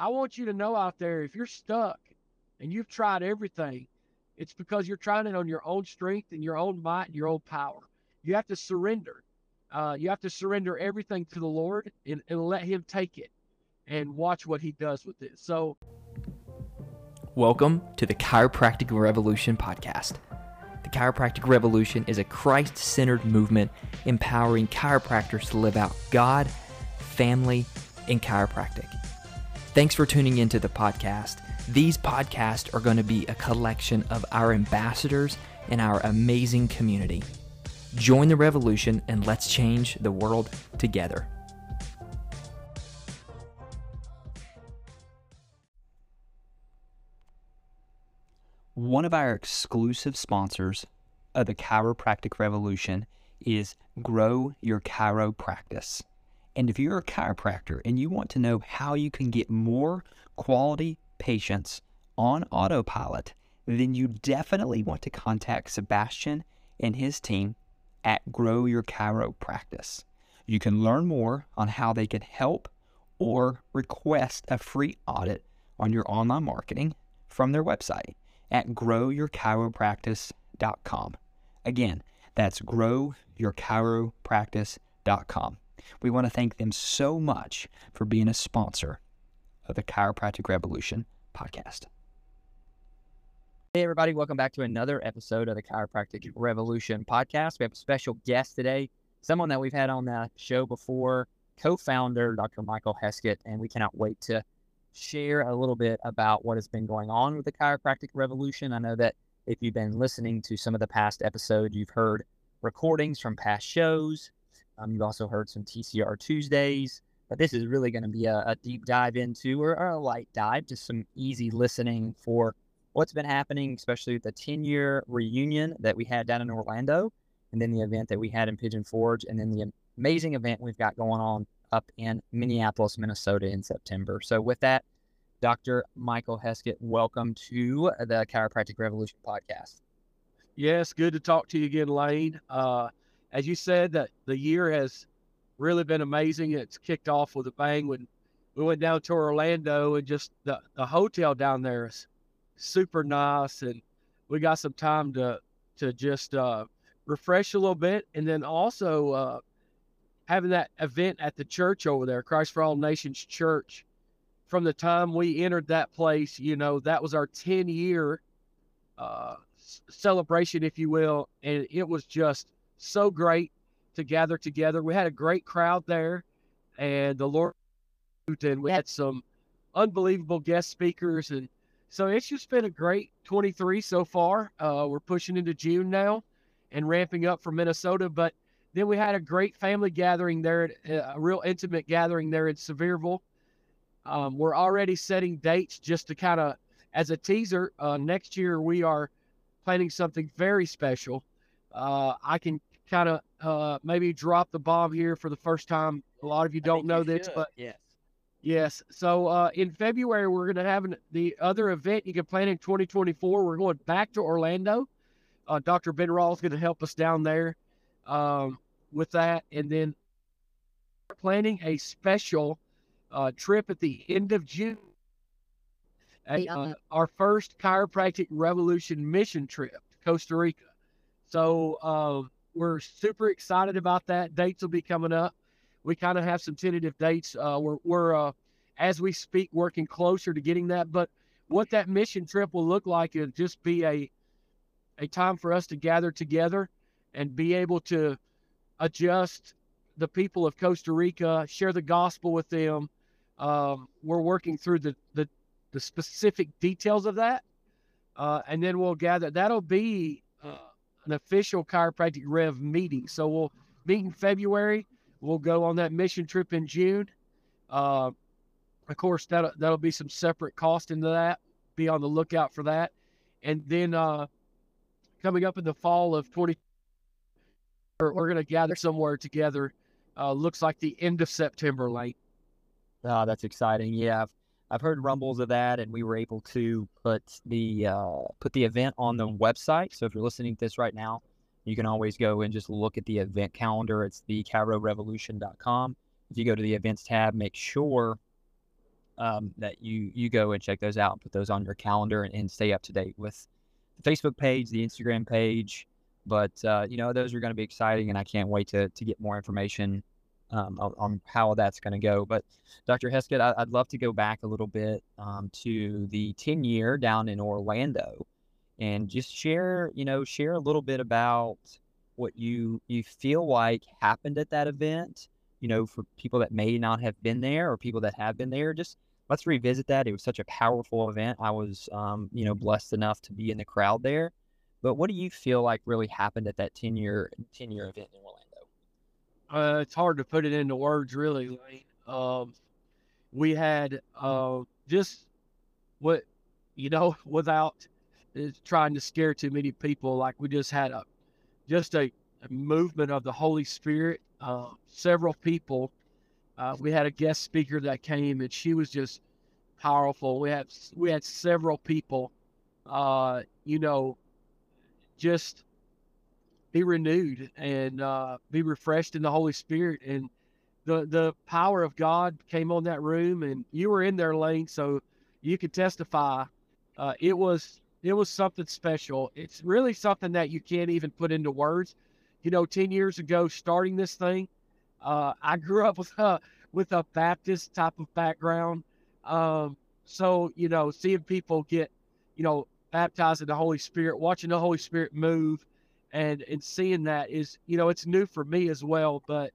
I want you to know out there if you're stuck and you've tried everything, it's because you're trying it on your own strength and your own might and your own power. You have to surrender. Uh, you have to surrender everything to the Lord and, and let Him take it and watch what He does with it. So, welcome to the Chiropractic Revolution podcast. The Chiropractic Revolution is a Christ centered movement empowering chiropractors to live out God, family, and chiropractic. Thanks for tuning into the podcast. These podcasts are going to be a collection of our ambassadors and our amazing community. Join the revolution and let's change the world together. One of our exclusive sponsors of the Chiropractic Revolution is Grow Your Chiro Practice. And if you're a chiropractor and you want to know how you can get more quality patients on autopilot, then you definitely want to contact Sebastian and his team at Grow Your Chiro Practice. You can learn more on how they can help or request a free audit on your online marketing from their website at growyourchiropractice.com. Again, that's growyourchiropractice.com. We want to thank them so much for being a sponsor of the Chiropractic Revolution podcast. Hey, everybody, welcome back to another episode of the Chiropractic Revolution podcast. We have a special guest today, someone that we've had on the show before, co founder Dr. Michael Heskett, and we cannot wait to share a little bit about what has been going on with the Chiropractic Revolution. I know that if you've been listening to some of the past episodes, you've heard recordings from past shows. Um, you've also heard some TCR Tuesdays, but this is really going to be a, a, deep dive into or, or, a light dive, just some easy listening for what's been happening, especially the 10 year reunion that we had down in Orlando, and then the event that we had in Pigeon Forge, and then the amazing event we've got going on up in Minneapolis, Minnesota in September. So, with that, Dr. Michael Heskett, welcome to the Chiropractic Revolution podcast. Yes, good to talk to you again, Lane. Uh, as you said, that the year has really been amazing. It's kicked off with a bang when we went down to Orlando and just the, the hotel down there is super nice and we got some time to to just uh, refresh a little bit and then also uh, having that event at the church over there, Christ for All Nations Church. From the time we entered that place, you know, that was our 10 year uh, celebration, if you will. And it was just so great to gather together. We had a great crowd there, and the Lord, and we had some unbelievable guest speakers, and so it's just been a great 23 so far. Uh, we're pushing into June now, and ramping up for Minnesota, but then we had a great family gathering there, a real intimate gathering there in Sevierville. Um, we're already setting dates just to kind of, as a teaser, uh, next year we are planning something very special. Uh, I can kind of uh, maybe drop the bomb here for the first time. A lot of you don't know this, should. but yes, yes. So uh, in February we're going to have an, the other event you can plan in 2024. We're going back to Orlando. Uh, Dr. Ben Rawl is going to help us down there um, with that, and then planning a special uh, trip at the end of June. At, uh, our first chiropractic revolution mission trip to Costa Rica. So um, we're super excited about that. Dates will be coming up. We kind of have some tentative dates. Uh, we're we're uh, as we speak working closer to getting that. But what that mission trip will look like is just be a a time for us to gather together and be able to adjust the people of Costa Rica, share the gospel with them. Um, we're working through the, the, the specific details of that, uh, and then we'll gather. That'll be an official chiropractic rev meeting. So we'll meet in February. We'll go on that mission trip in June. Uh, of course, that'll, that'll be some separate cost into that. Be on the lookout for that. And then uh, coming up in the fall of 20, we're, we're going to gather somewhere together. Uh, looks like the end of September, late. Oh, that's exciting. Yeah, I've heard rumbles of that, and we were able to put the uh, put the event on the website. So if you're listening to this right now, you can always go and just look at the event calendar. It's the chirorevolution.com. If you go to the events tab, make sure um, that you you go and check those out and put those on your calendar and, and stay up to date with the Facebook page, the Instagram page. But uh, you know, those are going to be exciting, and I can't wait to to get more information um, on, on, how that's going to go. But Dr. Heskett, I, would love to go back a little bit um, to the 10 year down in Orlando and just share, you know, share a little bit about what you you feel like happened at that event. You know, for people that may not have been there or people that have been there, just let's revisit that. It was such a powerful event. I was, um, you know, blessed enough to be in the crowd there. But what do you feel like really happened at that 10 year 10 year event in Orlando? Uh, it's hard to put it into words, really. Lane. Um, we had uh, just what you know, without uh, trying to scare too many people. Like we just had a just a, a movement of the Holy Spirit. Uh, several people. Uh, we had a guest speaker that came, and she was just powerful. We had we had several people, uh, you know, just be renewed and uh, be refreshed in the Holy Spirit. And the the power of God came on that room, and you were in there, Lane, so you could testify. Uh, it was it was something special. It's really something that you can't even put into words. You know, ten years ago, starting this thing, uh, I grew up with a with a Baptist type of background. Um, so you know, seeing people get, you know, baptized in the Holy Spirit, watching the Holy Spirit move, and and seeing that is you know it's new for me as well but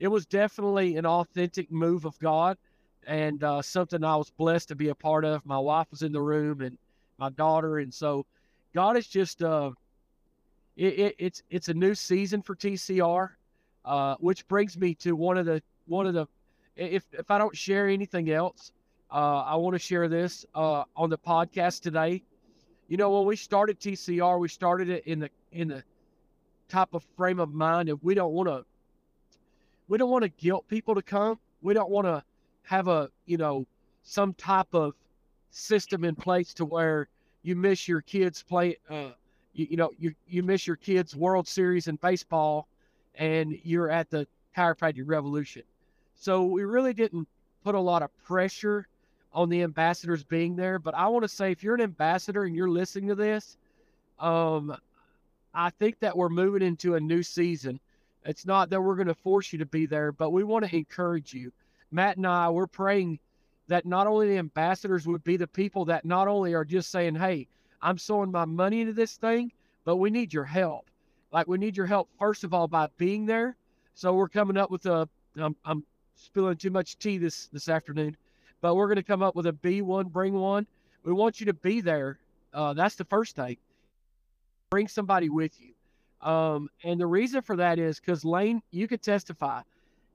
it was definitely an authentic move of god and uh, something i was blessed to be a part of. My wife was in the room and my daughter and so god is just uh it, it, it's it's a new season for tcr uh, which brings me to one of the one of the if if i don't share anything else uh, i want to share this uh, on the podcast today. You know when we started tcr we started it in the in the type of frame of mind if we don't want to we don't want to guilt people to come. We don't want to have a you know some type of system in place to where you miss your kids play uh you, you know you you miss your kids world series in baseball and you're at the chiropractic revolution. So we really didn't put a lot of pressure on the ambassadors being there but i want to say if you're an ambassador and you're listening to this um I think that we're moving into a new season. It's not that we're going to force you to be there, but we want to encourage you. Matt and I, we're praying that not only the ambassadors would be the people that not only are just saying, hey, I'm sowing my money into this thing, but we need your help. Like we need your help, first of all, by being there. So we're coming up with a, I'm, I'm spilling too much tea this, this afternoon, but we're going to come up with a be one, bring one. We want you to be there. Uh, that's the first thing bring somebody with you. Um, and the reason for that is because Lane, you could testify.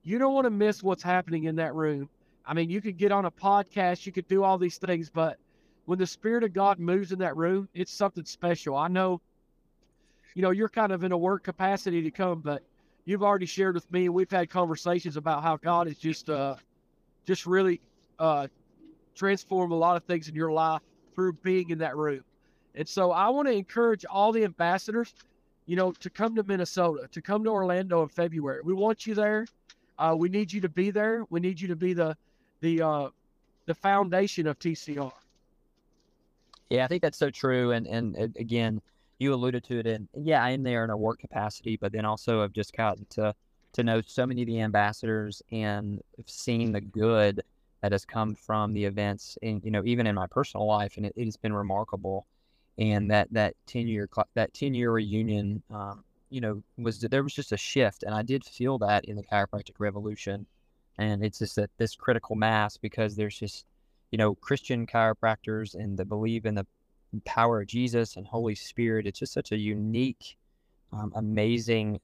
You don't want to miss what's happening in that room. I mean, you could get on a podcast, you could do all these things, but when the Spirit of God moves in that room, it's something special. I know, you know, you're kind of in a work capacity to come, but you've already shared with me, we've had conversations about how God is just, uh, just really, uh, transformed a lot of things in your life through being in that room. And so I want to encourage all the ambassadors, you know, to come to Minnesota, to come to Orlando in February. We want you there. Uh, we need you to be there. We need you to be the the uh, the foundation of TCR. Yeah, I think that's so true. And and again, you alluded to it. And yeah, I am there in a work capacity, but then also I've just gotten to to know so many of the ambassadors and seen the good that has come from the events, and you know, even in my personal life, and it, it has been remarkable and that that 10 year that 10 year reunion um, you know was there was just a shift and i did feel that in the chiropractic revolution and it's just that this critical mass because there's just you know christian chiropractors and the believe in the power of jesus and holy spirit it's just such a unique um, amazing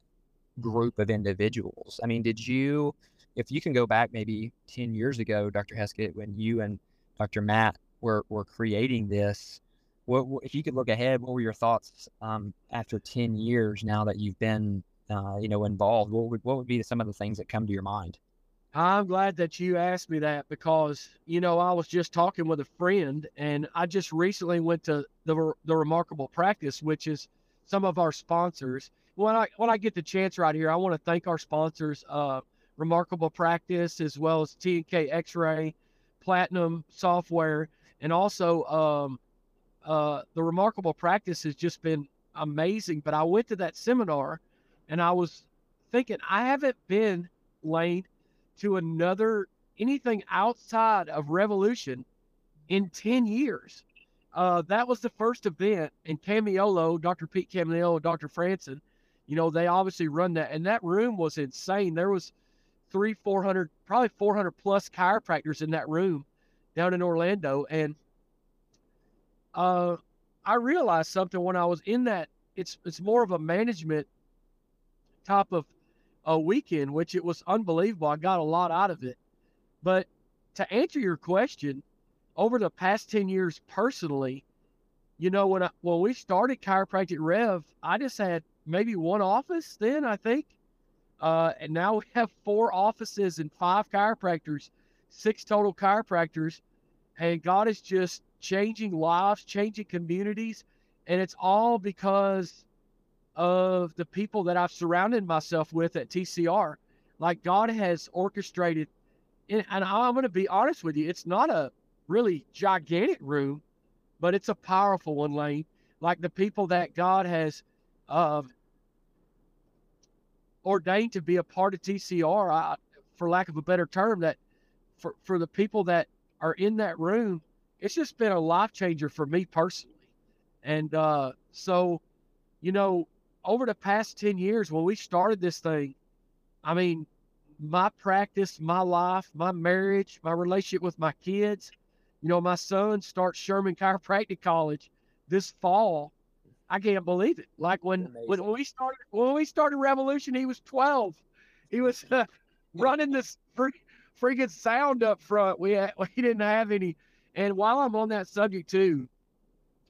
group of individuals. I mean did you if you can go back maybe 10 years ago dr heskett when you and dr matt were, were creating this what, what, if you could look ahead, what were your thoughts um, after ten years now that you've been, uh, you know, involved? What would what would be some of the things that come to your mind? I'm glad that you asked me that because you know I was just talking with a friend, and I just recently went to the the Remarkable Practice, which is some of our sponsors. When I when I get the chance right here, I want to thank our sponsors, uh, Remarkable Practice, as well as T and K X-Ray, platinum software, and also um, uh, the remarkable practice has just been amazing. But I went to that seminar, and I was thinking I haven't been Lane to another anything outside of Revolution in ten years. Uh, that was the first event, and Camiolo, Dr. Pete Camiolo, Dr. Franson, you know, they obviously run that, and that room was insane. There was three, four hundred, probably four hundred plus chiropractors in that room down in Orlando, and uh, I realized something when I was in that. It's it's more of a management type of a weekend, which it was unbelievable. I got a lot out of it, but to answer your question, over the past ten years personally, you know, when I, when we started chiropractic Rev, I just had maybe one office then, I think. Uh, and now we have four offices and five chiropractors, six total chiropractors. And God is just changing lives, changing communities. And it's all because of the people that I've surrounded myself with at TCR. Like God has orchestrated, and I'm going to be honest with you, it's not a really gigantic room, but it's a powerful one, Lane. Like the people that God has uh, ordained to be a part of TCR, I, for lack of a better term, that for, for the people that are in that room, it's just been a life changer for me personally. And uh, so, you know, over the past 10 years, when we started this thing, I mean, my practice, my life, my marriage, my relationship with my kids, you know, my son starts Sherman Chiropractic College this fall I can't believe it. Like when when we started when we started Revolution, he was 12. He was uh, running this freak, freaking sound up front. We had, we didn't have any. And while I'm on that subject too,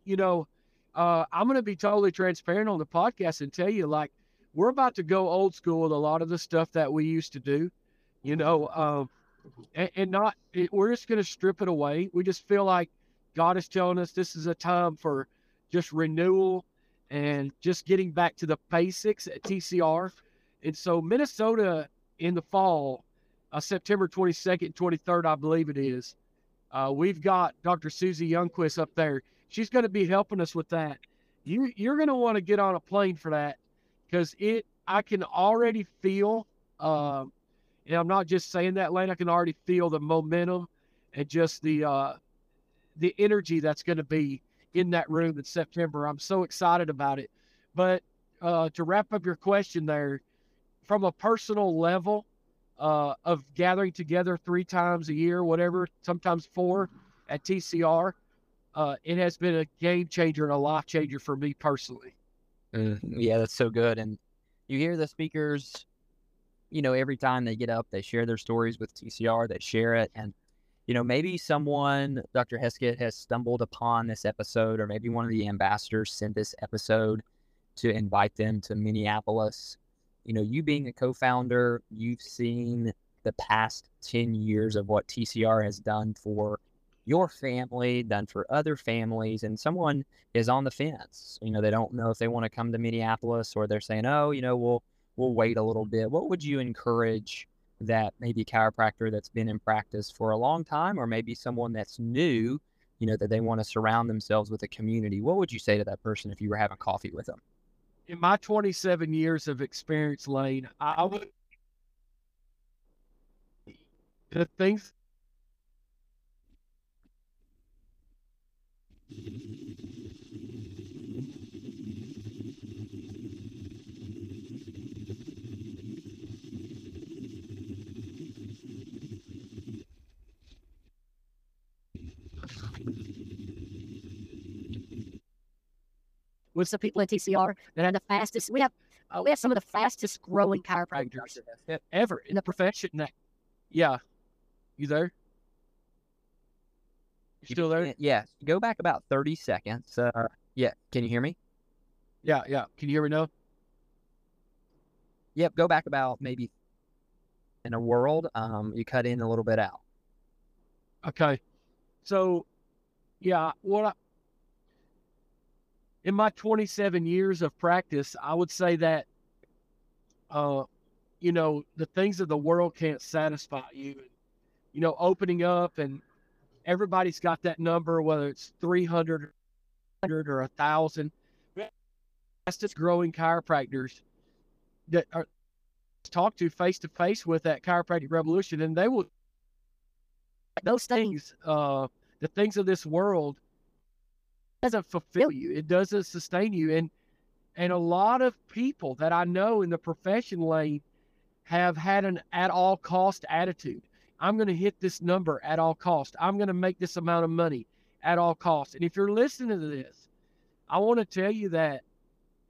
you know, uh, I'm going to be totally transparent on the podcast and tell you like we're about to go old school with a lot of the stuff that we used to do. You know, um, and, and not it, we're just going to strip it away. We just feel like God is telling us this is a time for just renewal and just getting back to the basics at TCR. And so Minnesota in the fall, uh, September 22nd, 23rd, I believe it is. Uh, we've got Dr. Susie Youngquist up there. She's going to be helping us with that. You, you're going to want to get on a plane for that because it. I can already feel, uh, and I'm not just saying that, Lane. I can already feel the momentum and just the uh, the energy that's going to be in that room in September. I'm so excited about it. But uh, to wrap up your question there, from a personal level uh, of gathering together three times a year, whatever, sometimes four at TCR, uh, it has been a game changer and a life changer for me personally. Mm, yeah, that's so good. And you hear the speakers, you know, every time they get up, they share their stories with TCR, they share it. And you know, maybe someone, Dr. Heskett, has stumbled upon this episode, or maybe one of the ambassadors sent this episode to invite them to Minneapolis. You know, you being a co founder, you've seen the past 10 years of what TCR has done for your family, done for other families, and someone is on the fence. You know, they don't know if they want to come to Minneapolis or they're saying, oh, you know, we'll, we'll wait a little bit. What would you encourage that maybe chiropractor that's been in practice for a long time, or maybe someone that's new, you know, that they want to surround themselves with a community, what would you say to that person if you were having coffee with them? In my 27 years of experience, Lane, I would the things with some people at TCR that are the fastest. We have uh, we have some of the fastest growing chiropractors ever in the profession. Yeah, you there? You still there? Yeah. Go back about thirty seconds. Uh, yeah. Can you hear me? Yeah, yeah. Can you hear me now? Yep. Go back about maybe in a world. Um, you cut in a little bit out. Okay. So, yeah, what I, in my 27 years of practice, I would say that, uh, you know, the things of the world can't satisfy you. You know, opening up and everybody's got that number, whether it's 300 or a thousand. Fastest growing chiropractors that are talked to face to face with that chiropractic revolution, and they will those things, uh, the things of this world, doesn't fulfill you. It doesn't sustain you, and and a lot of people that I know in the profession lane have had an at all cost attitude. I'm going to hit this number at all cost. I'm going to make this amount of money at all cost. And if you're listening to this, I want to tell you that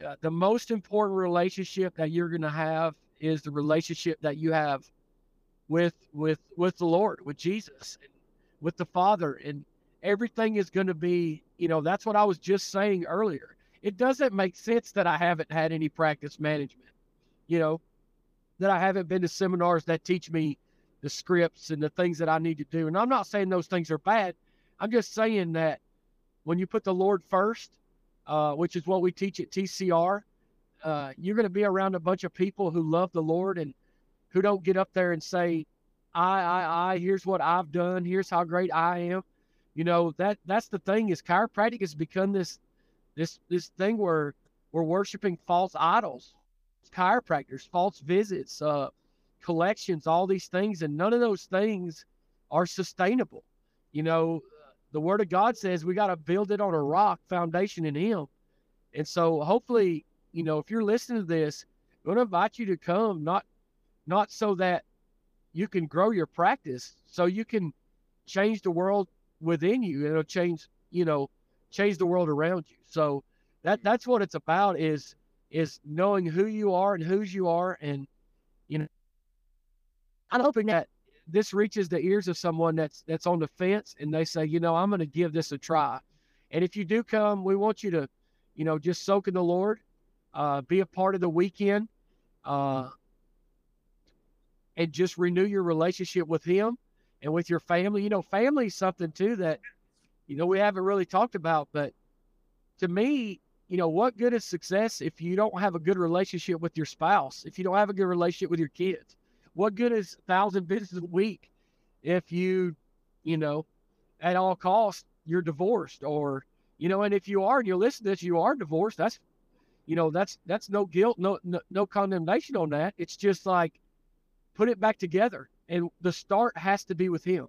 uh, the most important relationship that you're going to have is the relationship that you have with with with the Lord, with Jesus, with the Father, and everything is going to be. You know, that's what I was just saying earlier. It doesn't make sense that I haven't had any practice management. You know, that I haven't been to seminars that teach me the scripts and the things that I need to do. And I'm not saying those things are bad. I'm just saying that when you put the Lord first, uh, which is what we teach at TCR, uh, you're going to be around a bunch of people who love the Lord and who don't get up there and say, I, I, I, here's what I've done. Here's how great I am. You know, that that's the thing is chiropractic has become this, this, this thing where we're worshiping false idols, chiropractors, false visits, uh, collections, all these things. And none of those things are sustainable. You know, the word of God says we got to build it on a rock foundation in him. And so hopefully, you know, if you're listening to this, I'm going to invite you to come, not, not so that you can grow your practice, so you can change the world within you. It'll change, you know, change the world around you. So that, that's what it's about is, is knowing who you are and whose you are. And, you know, I'm hoping that this reaches the ears of someone that's that's on the fence and they say, you know, I'm going to give this a try. And if you do come, we want you to, you know, just soak in the Lord, uh, be a part of the weekend, uh, and just renew your relationship with Him and with your family. You know, family is something too that, you know, we haven't really talked about. But to me, you know, what good is success if you don't have a good relationship with your spouse, if you don't have a good relationship with your kids? what good is a thousand visits a week if you, you know, at all costs you're divorced or, you know, and if you are and you listen to this, you are divorced. That's, you know, that's that's no guilt, no, no no condemnation on that. It's just like put it back together, and the start has to be with Him.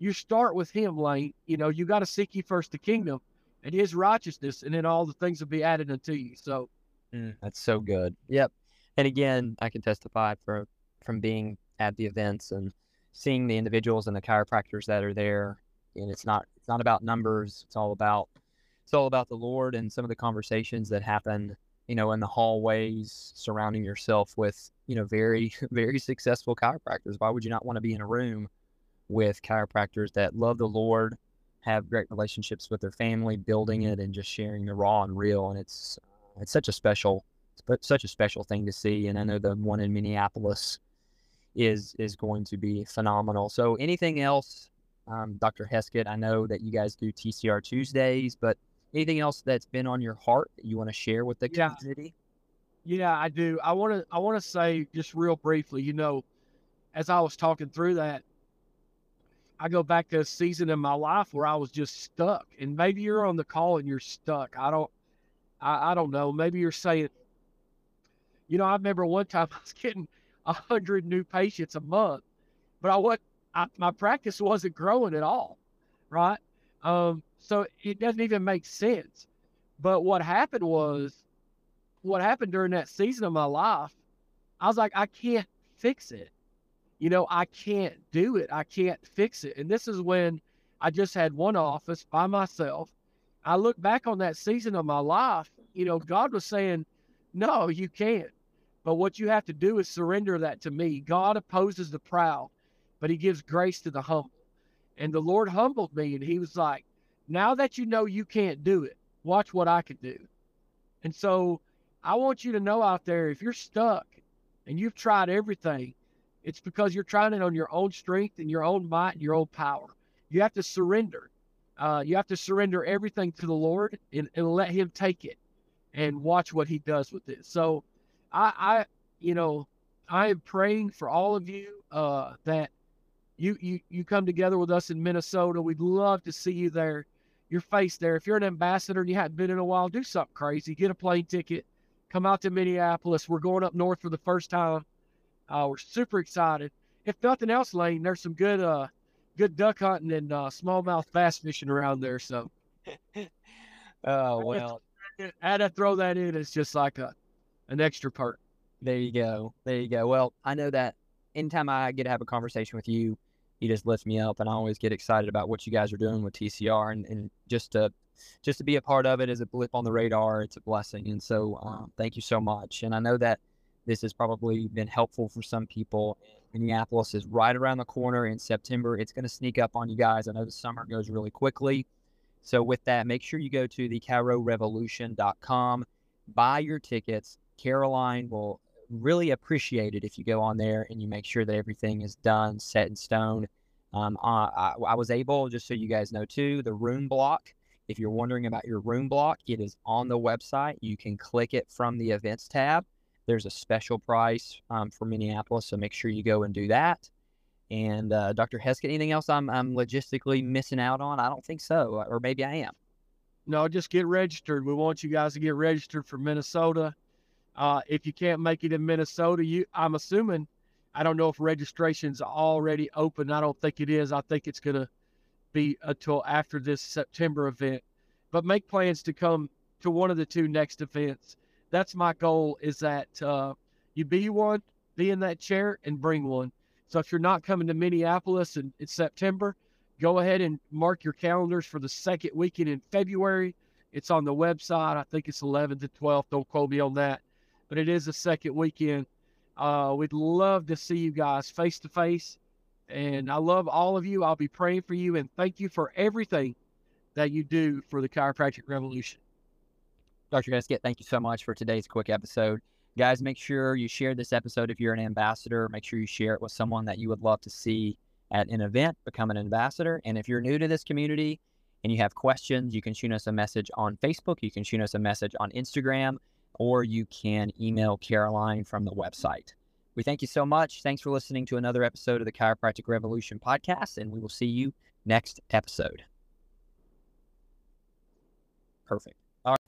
You start with Him, Lane. You know, you got to seek ye first the kingdom and His righteousness, and then all the things will be added unto you. So, mm, that's so good. Yep. And again, I can testify for from being at the events and seeing the individuals and the chiropractors that are there. And it's not it's not about numbers. It's all about it's all about the Lord and some of the conversations that happen, you know, in the hallways surrounding yourself with, you know, very, very successful chiropractors. Why would you not want to be in a room with chiropractors that love the Lord, have great relationships with their family, building it and just sharing the raw and real. And it's it's such a special such a special thing to see. And I know the one in Minneapolis is is going to be phenomenal. So anything else, um, Dr. Heskett? I know that you guys do TCR Tuesdays, but anything else that's been on your heart that you want to share with the yeah. community? Yeah, I do. I want to I want to say just real briefly. You know, as I was talking through that, I go back to a season in my life where I was just stuck. And maybe you're on the call and you're stuck. I don't I, I don't know. Maybe you're saying, you know, I remember one time I was getting a hundred new patients a month, but I what my practice wasn't growing at all, right? Um, so it doesn't even make sense. But what happened was, what happened during that season of my life, I was like, I can't fix it. You know, I can't do it. I can't fix it. And this is when I just had one office by myself. I look back on that season of my life, you know, God was saying, No, you can't. But what you have to do is surrender that to me. God opposes the proud, but he gives grace to the humble. And the Lord humbled me, and he was like, Now that you know you can't do it, watch what I can do. And so I want you to know out there if you're stuck and you've tried everything, it's because you're trying it on your own strength and your own might and your own power. You have to surrender. Uh, you have to surrender everything to the Lord and, and let Him take it and watch what He does with it. So, I, I, you know, I am praying for all of you uh, that you you you come together with us in Minnesota. We'd love to see you there, your face there. If you're an ambassador and you hadn't been in a while, do something crazy. Get a plane ticket, come out to Minneapolis. We're going up north for the first time. Uh, we're super excited. If nothing else, Lane, there's some good uh good duck hunting and uh, smallmouth bass fishing around there. So, oh well, I had to throw that in. It's just like a an extra perk. There you go. There you go. Well, I know that anytime I get to have a conversation with you, you just lift me up, and I always get excited about what you guys are doing with TCR, and, and just to just to be a part of it is a blip on the radar, it's a blessing. And so, um, thank you so much. And I know that this has probably been helpful for some people. Minneapolis is right around the corner in September. It's going to sneak up on you guys. I know the summer goes really quickly. So, with that, make sure you go to the ChiroRevolution.com, buy your tickets. Caroline will really appreciate it if you go on there and you make sure that everything is done, set in stone. Um, I, I was able, just so you guys know too, the room block. If you're wondering about your room block, it is on the website. You can click it from the events tab. There's a special price um, for Minneapolis, so make sure you go and do that. And uh, Dr. Heskett, anything else I'm, I'm logistically missing out on? I don't think so, or maybe I am. No, just get registered. We want you guys to get registered for Minnesota. Uh, if you can't make it in Minnesota, you I'm assuming I don't know if registration's already open. I don't think it is. I think it's gonna be until after this September event. But make plans to come to one of the two next events. That's my goal. Is that uh, you be one, be in that chair, and bring one. So if you're not coming to Minneapolis in, in September, go ahead and mark your calendars for the second weekend in February. It's on the website. I think it's 11th to 12th. Don't quote me on that but it is a second weekend. Uh, we'd love to see you guys face to face. And I love all of you. I'll be praying for you and thank you for everything that you do for the chiropractic revolution. Dr. Heskett, thank you so much for today's quick episode. Guys, make sure you share this episode if you're an ambassador. Make sure you share it with someone that you would love to see at an event, become an ambassador. And if you're new to this community and you have questions, you can shoot us a message on Facebook. You can shoot us a message on Instagram or you can email Caroline from the website. We thank you so much. Thanks for listening to another episode of the Chiropractic Revolution podcast, and we will see you next episode. Perfect. All right.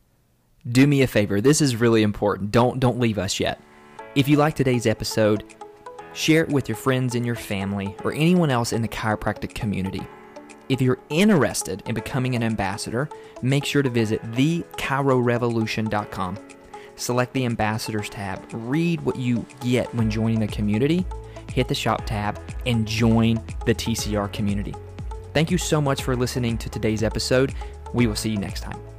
Do me a favor. This is really important. Don't don't leave us yet. If you like today's episode, share it with your friends and your family or anyone else in the chiropractic community. If you're interested in becoming an ambassador, make sure to visit thechirorevolution.com select the Ambassadors tab, read what you get when joining the community, hit the Shop tab, and join the TCR community. Thank you so much for listening to today's episode. We will see you next time.